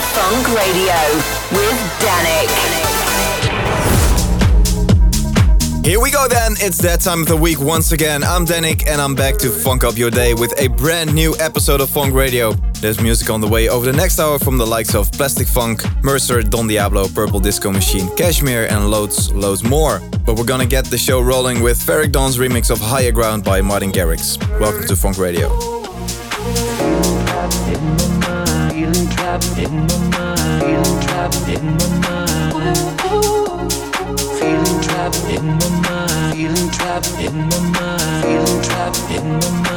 Funk Radio with Danik. Here we go then, it's that time of the week once again. I'm Danik and I'm back to funk up your day with a brand new episode of Funk Radio. There's music on the way over the next hour from the likes of Plastic Funk, Mercer, Don Diablo, Purple Disco Machine, Cashmere and loads, loads more. But we're gonna get the show rolling with Ferreck Dawn's remix of Higher Ground by Martin Garrix. Welcome to Funk Radio. Trapped in my mind, feeling trapped in my mind. Feeling trapped in my mind, feeling trapped in my mind, feeling trapped in my mind.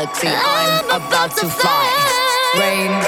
Galaxy, I'm about to fly. Rain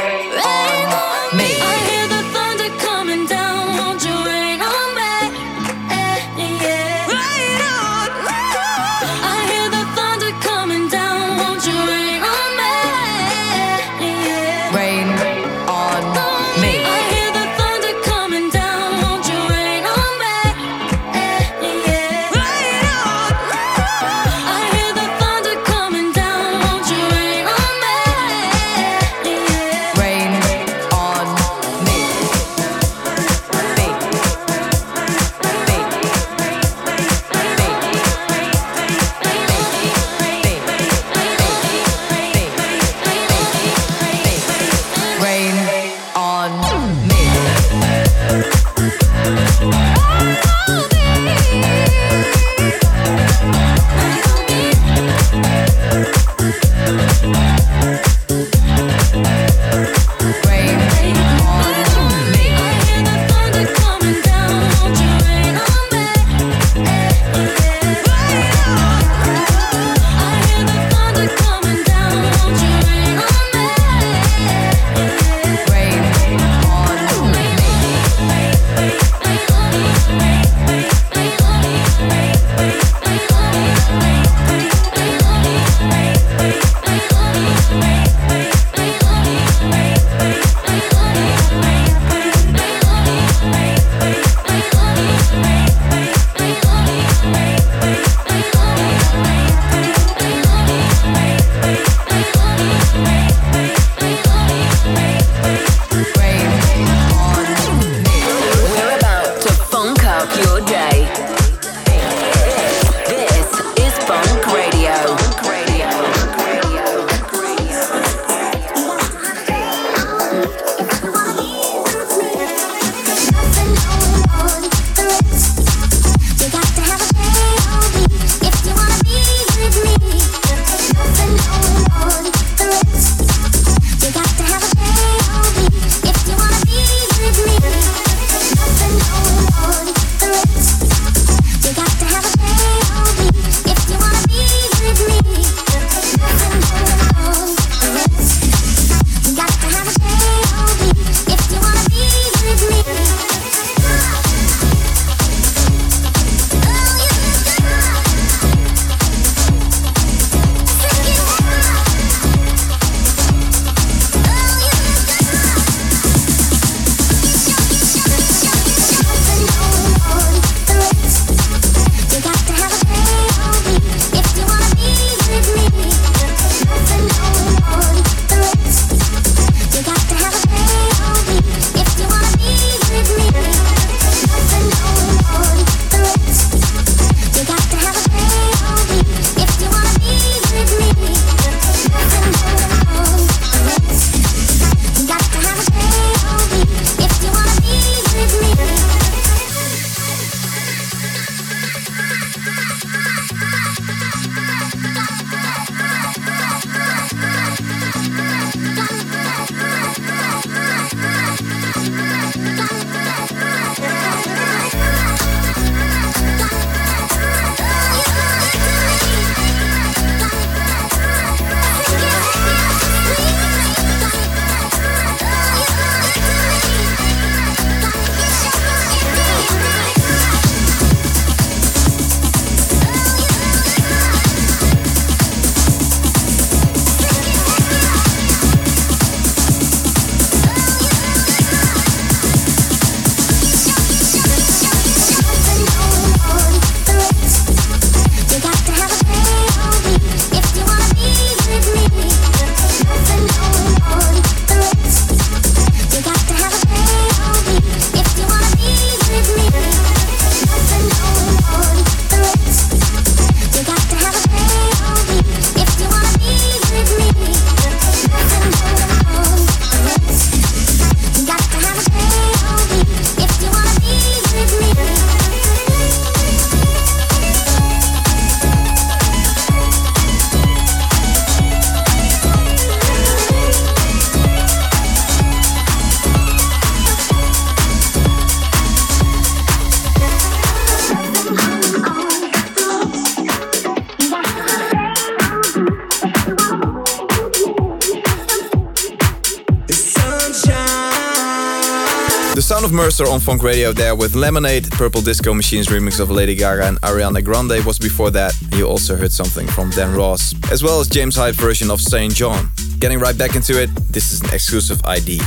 Sound Mercer on Funk Radio there with Lemonade. Purple Disco Machines remix of Lady Gaga and Ariana Grande was before that. You also heard something from Dan Ross, as well as James Hype version of St. John. Getting right back into it, this is an exclusive ID.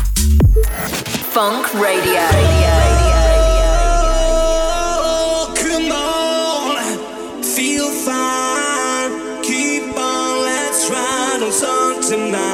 Funk Radio. Radio. tonight.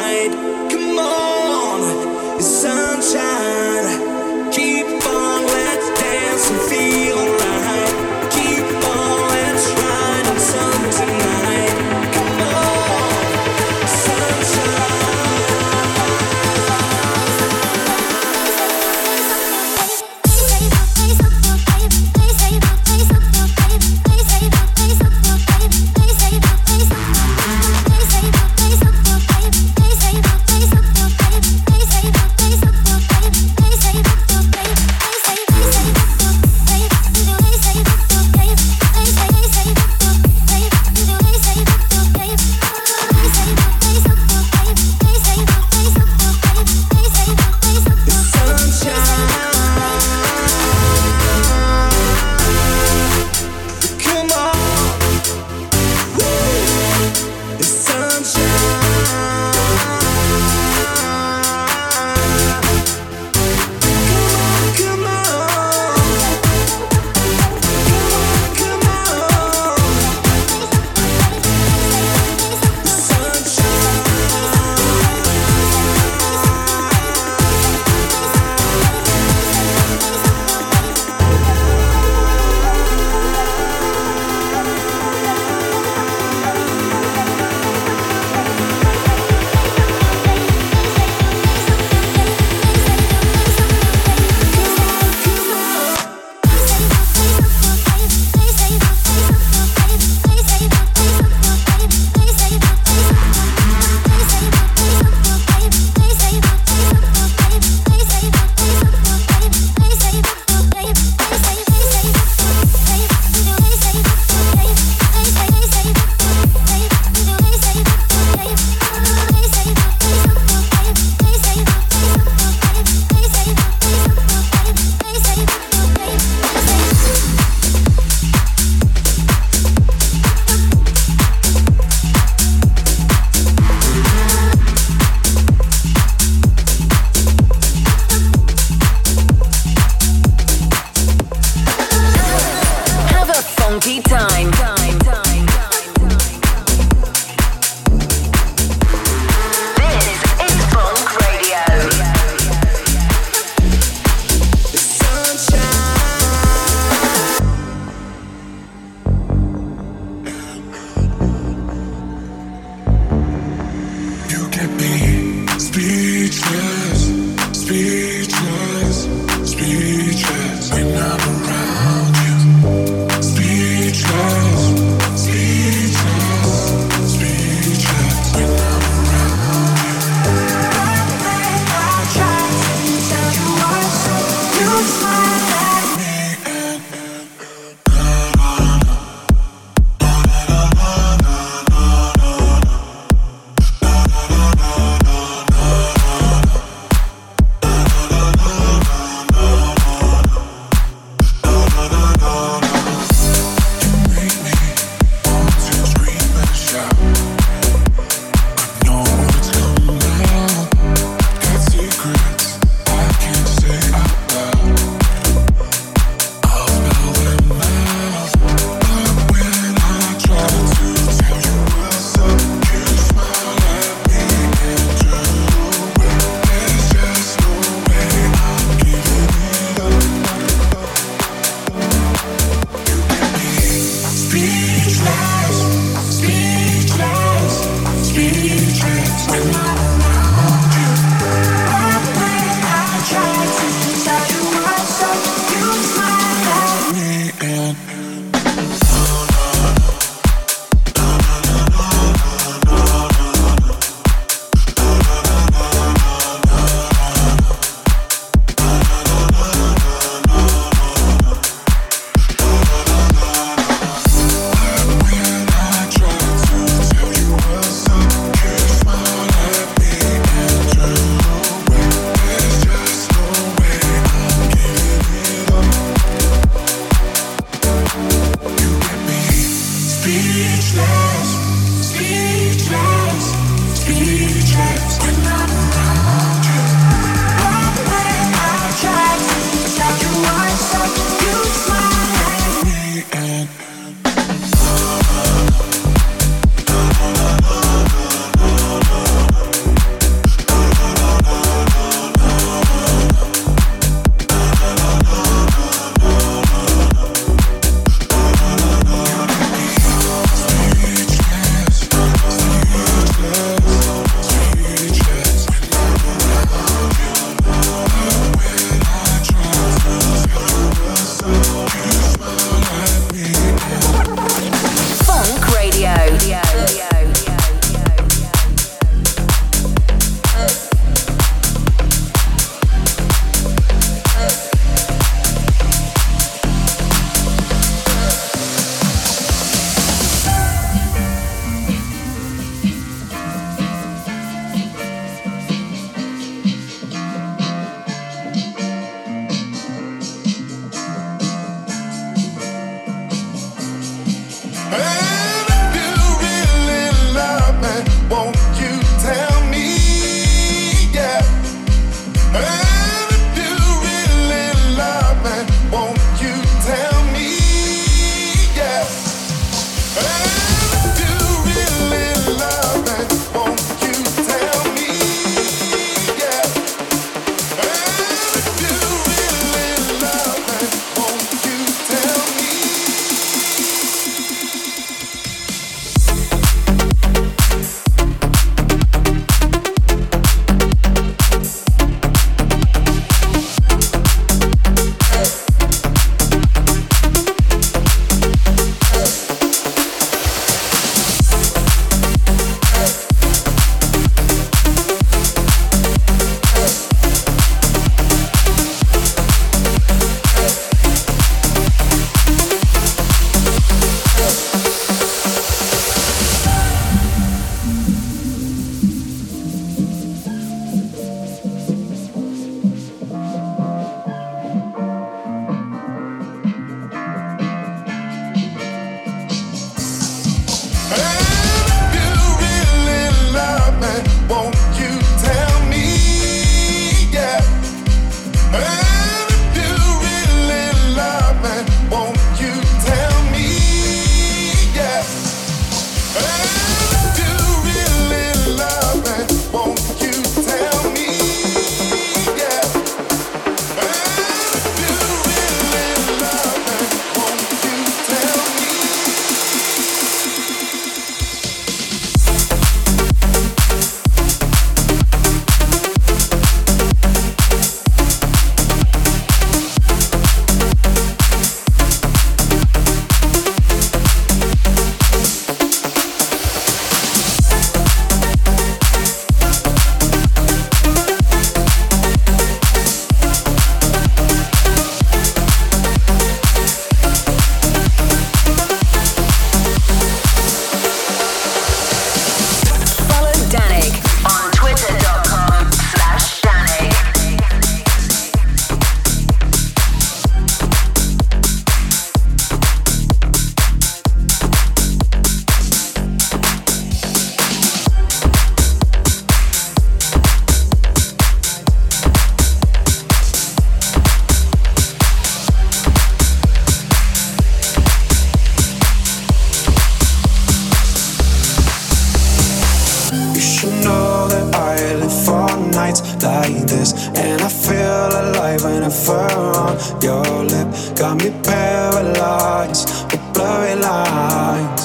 You know that I live for nights like this. And I feel alive when I fur on your lip. Got me paralyzed with blurry lines.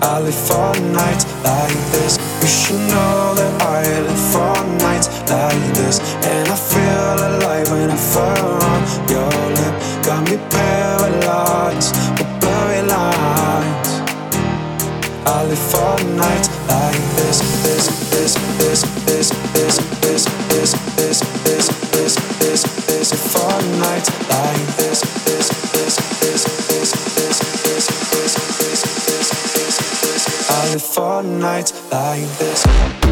I live for nights like this. You should know that I live for nights like this. And I for nights like this.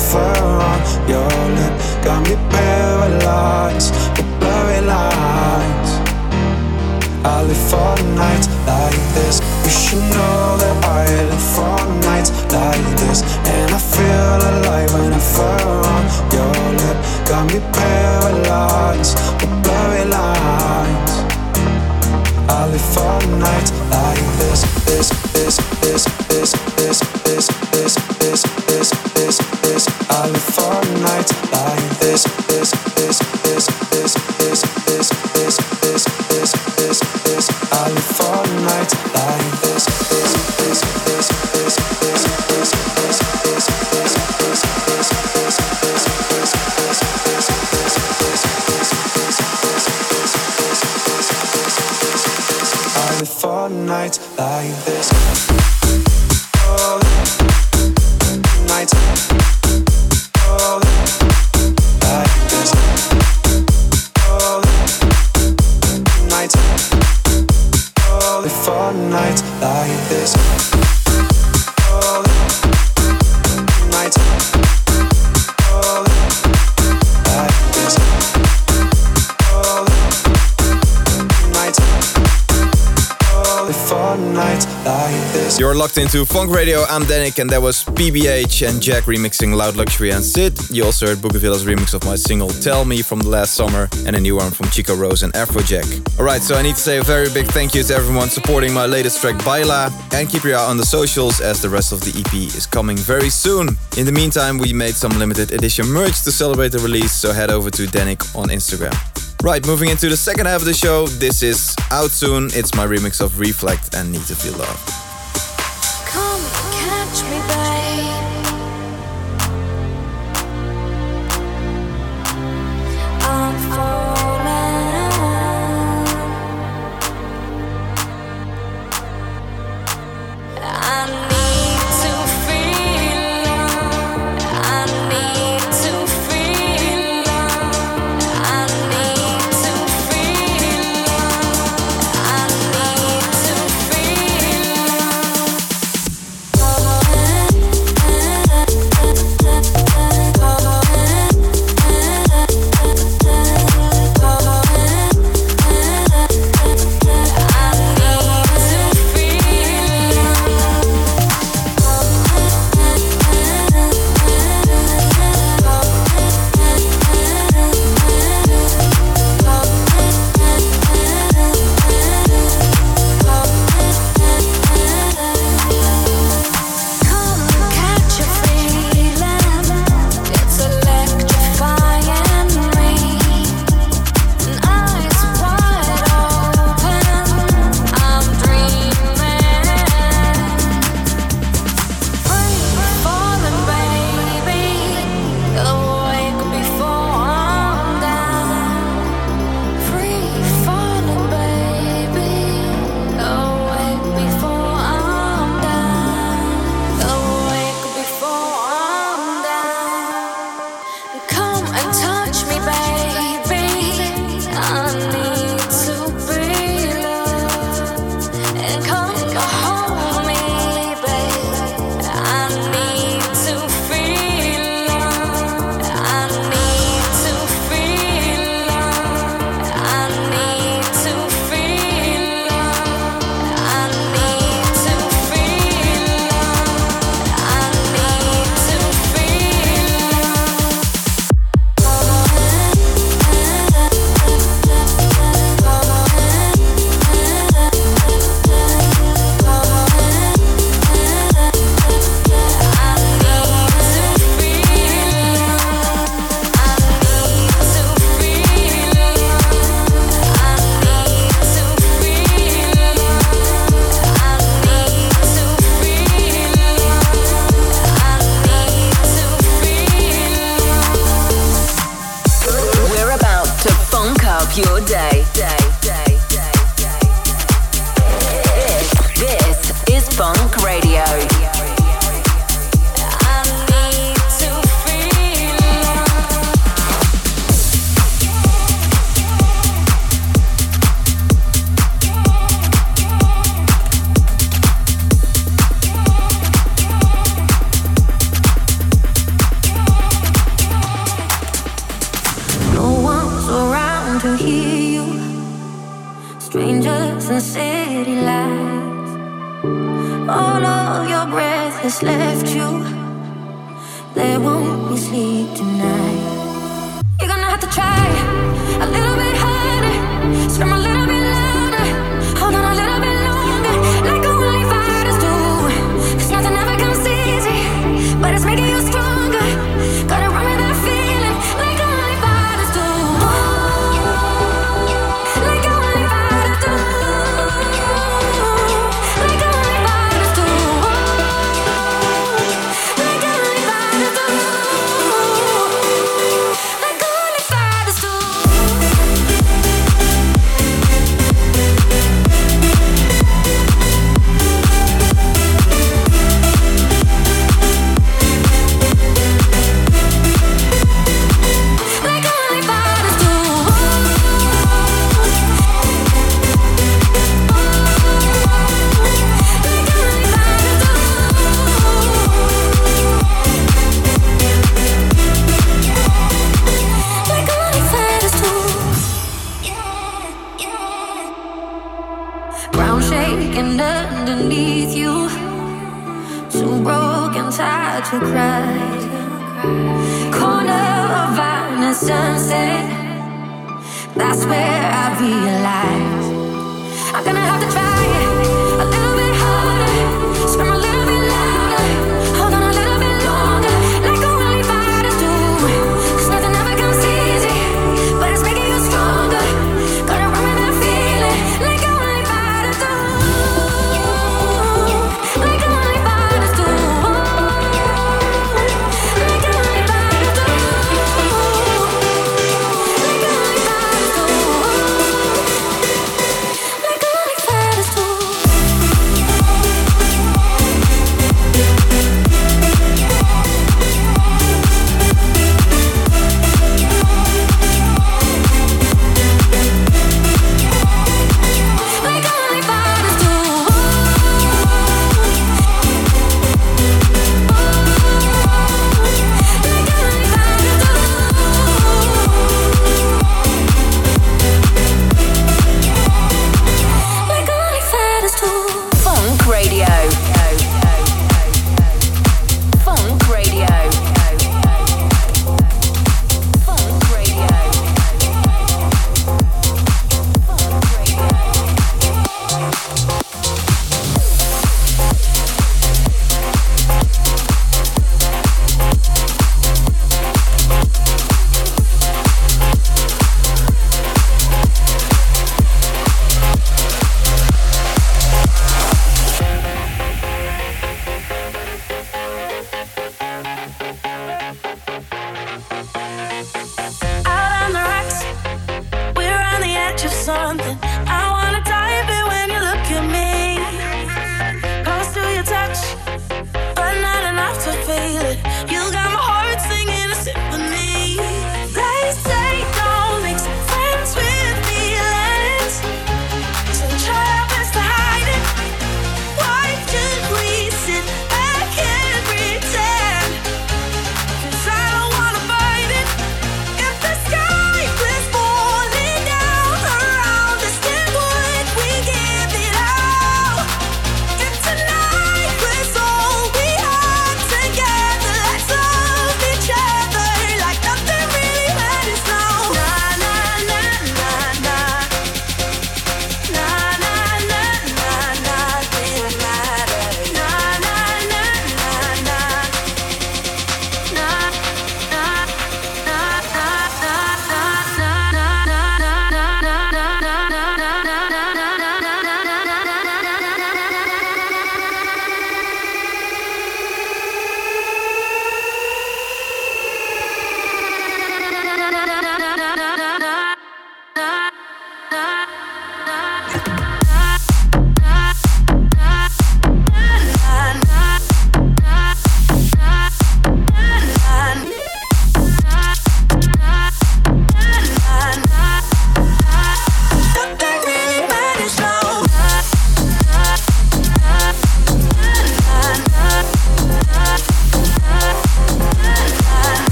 Alive fur on your lip. Got me paralyzed with blurry lines. I live for nights like this. You should know that I live for nights like this. And I feel alive when I fur on your lip. Got me paralyzed with blurry lines. I live for nights like this, this, this, this, this, this, this, this, this, this nights lying this, this. Into Funk Radio. I'm Dannic, and that was PBH and Jack remixing Loud Luxury and Sid. You also heard Bougenvilla's remix of my single Tell Me from the last summer, and a new one from Chico Rose and Afrojack. Alright, so I need to say a very big thank you to everyone supporting my latest track Baila, and keep your eye on the socials as the rest of the EP is coming very soon. In the meantime, we made some limited edition merch to celebrate the release, so head over to Dannic on Instagram. Right, moving into the second half of the show, this is out soon. It's my remix of Reflekt and Need to Feel Love.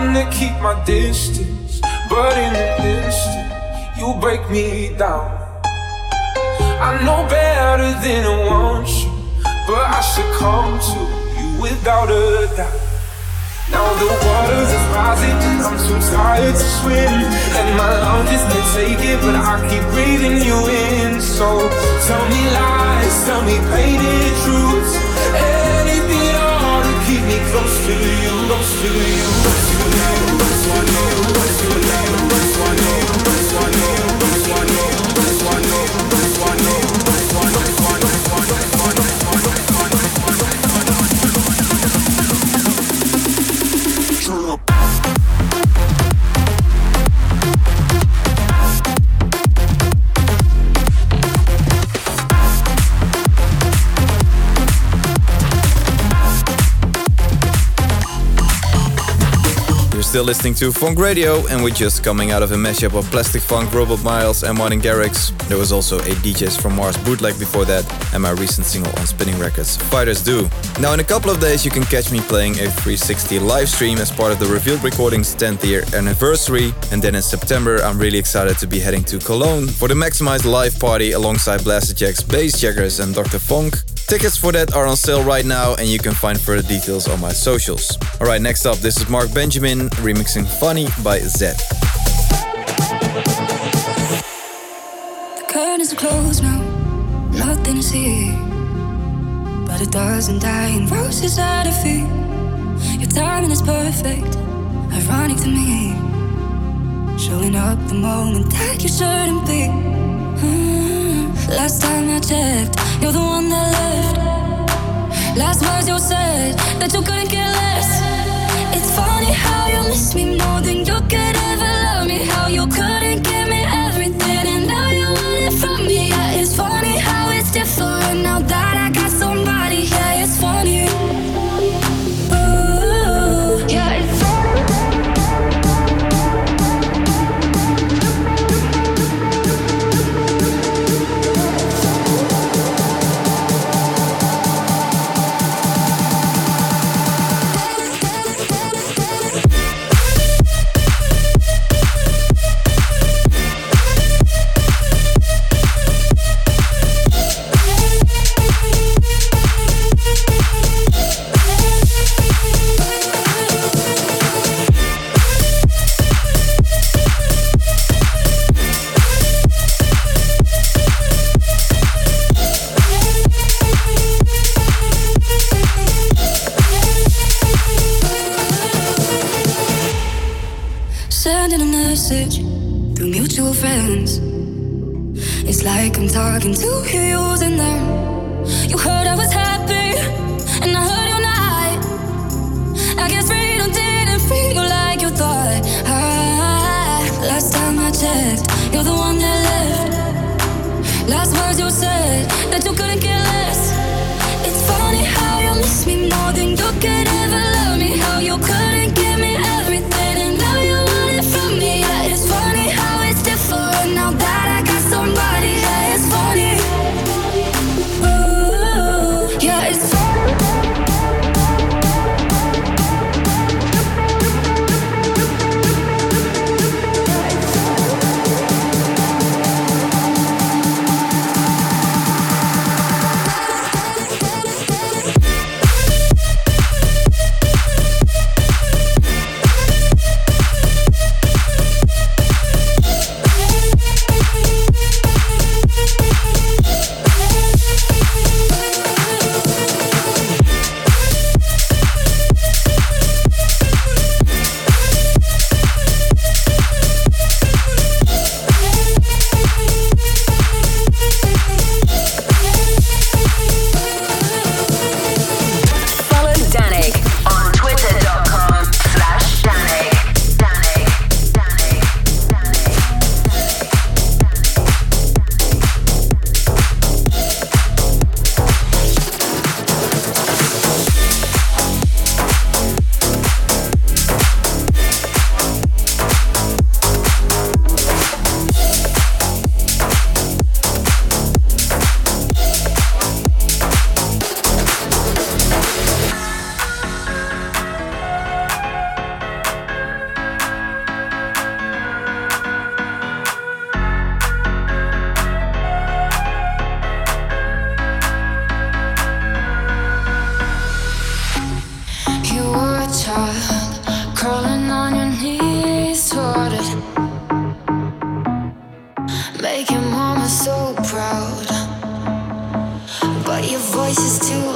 Trying to keep my distance, but in an instant, you break me down. I know better than I want you, but I succumb to you without a doubt. Now the waters is rising, and I'm too tired to swim, and my lungs just can't take it, but I keep breathing you in. So tell me lies, tell me painted truths, lost to you, lost to you, lost to you, lost to you, lost to you, lost you, to you. Still listening to Funk Radio, and we're just coming out of a mashup of Plastic Funk, Robert Miles, and Martin Garrix. There was also a DJs from Mars bootleg before that, and my recent single on Spinning Records, Fighters Do. Now, in a couple of days, you can catch me playing a 360 live stream as part of the Revealed Recordings 10th year anniversary. And then in September, I'm really excited to be heading to Cologne for the Maximized Live Party alongside Blasterjaxx, Bassjackers, and Dr. Funk. Tickets for that are on sale right now, and you can find further details on my socials. Alright, next up, this is Marc Benjamin remixing Funny by Zedd. The curtains are closed now, nothing to see. But it doesn't die in roses at her feet. Your timing is perfect, ironic to me. Showing up the moment that you shouldn't be. Mm, Last time I checked, you're the one that left. Last words you said that you couldn't care less. It's funny how you miss me more than you could ever love me. How you couldn't give voices too.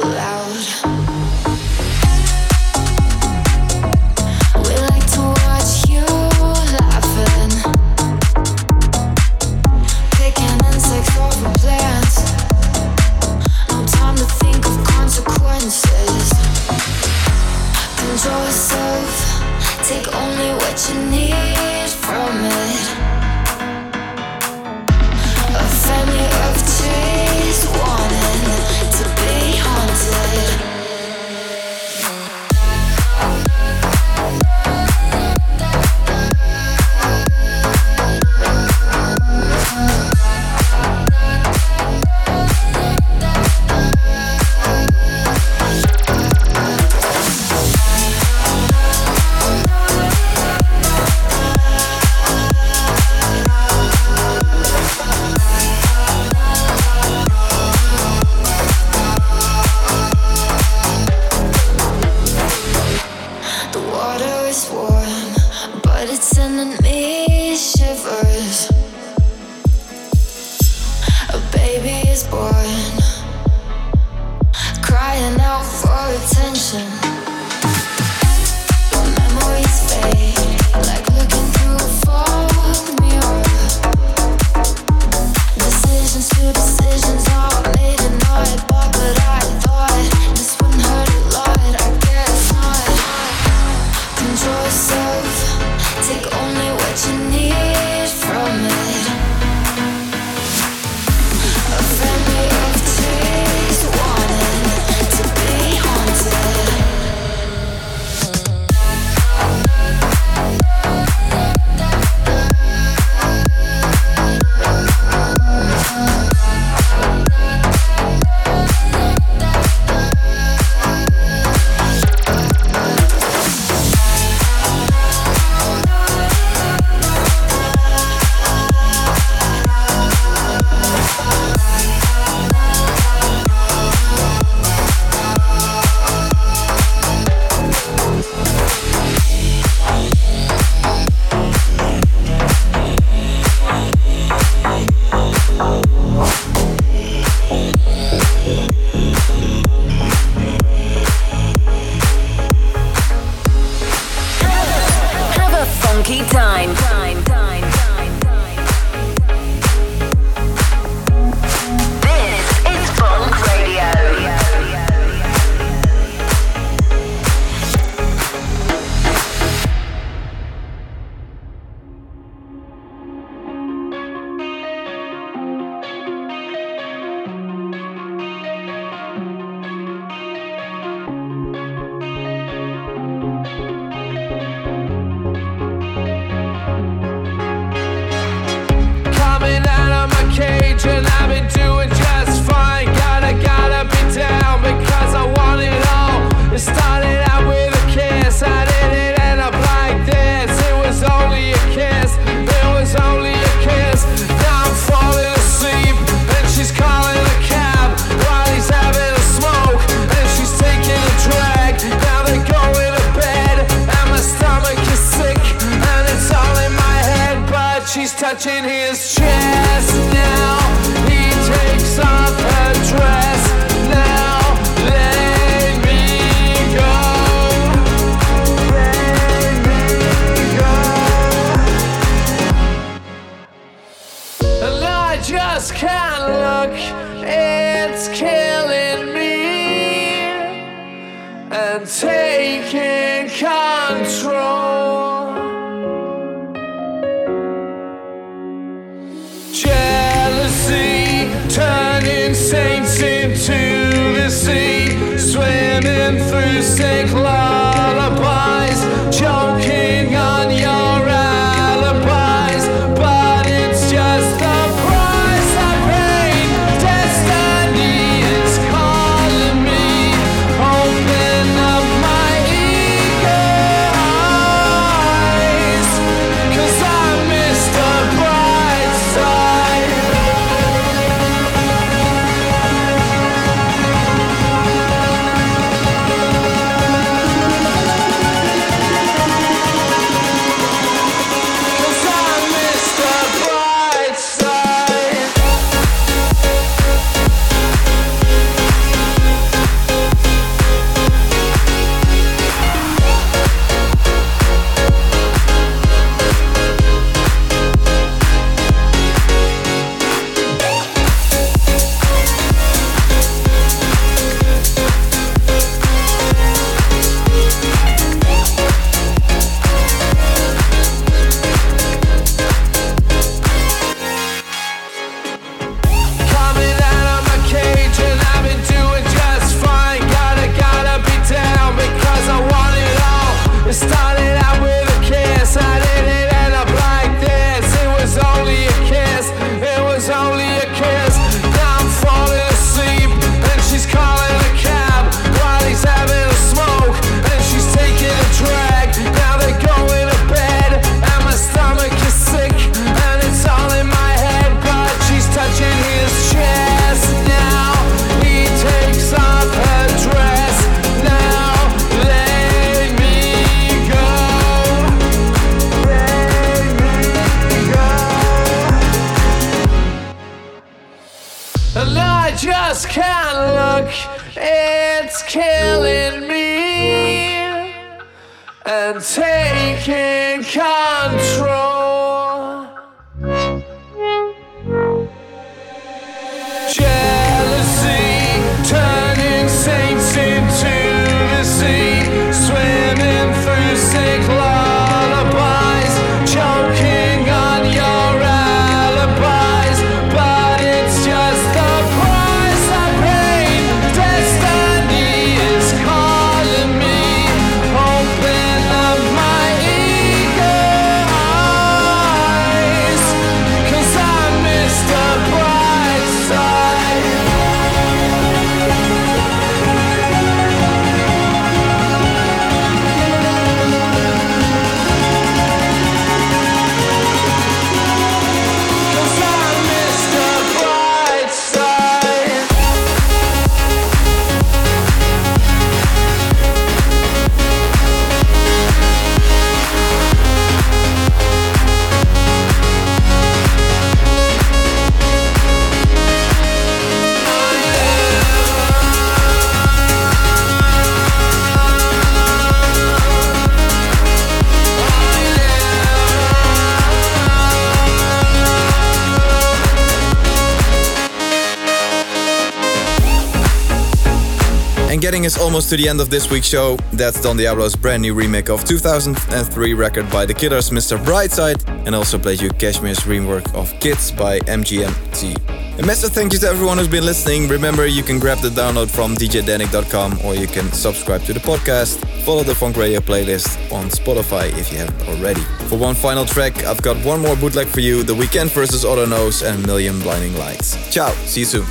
Getting us almost to the end of this week's show, that's Don Diablo's brand new remake of 2003 record by The Killers, Mr. Brightside, and also played you Cashmere's rework of Kids by MGMT. A massive thank you to everyone who's been listening. Remember, you can grab the download from djdanik.com or you can subscribe to the podcast. Follow the Funk Radio playlist on Spotify if you haven't already. For one final track, I've got one more bootleg for you The Weeknd versus Other Nose and Million Blinding Lights. Ciao, see you soon.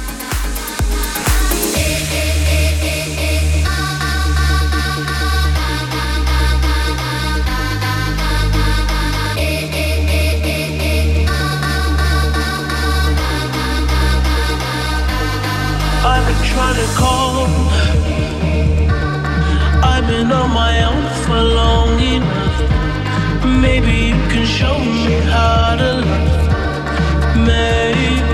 long enough. Maybe you can show me how to love. Maybe.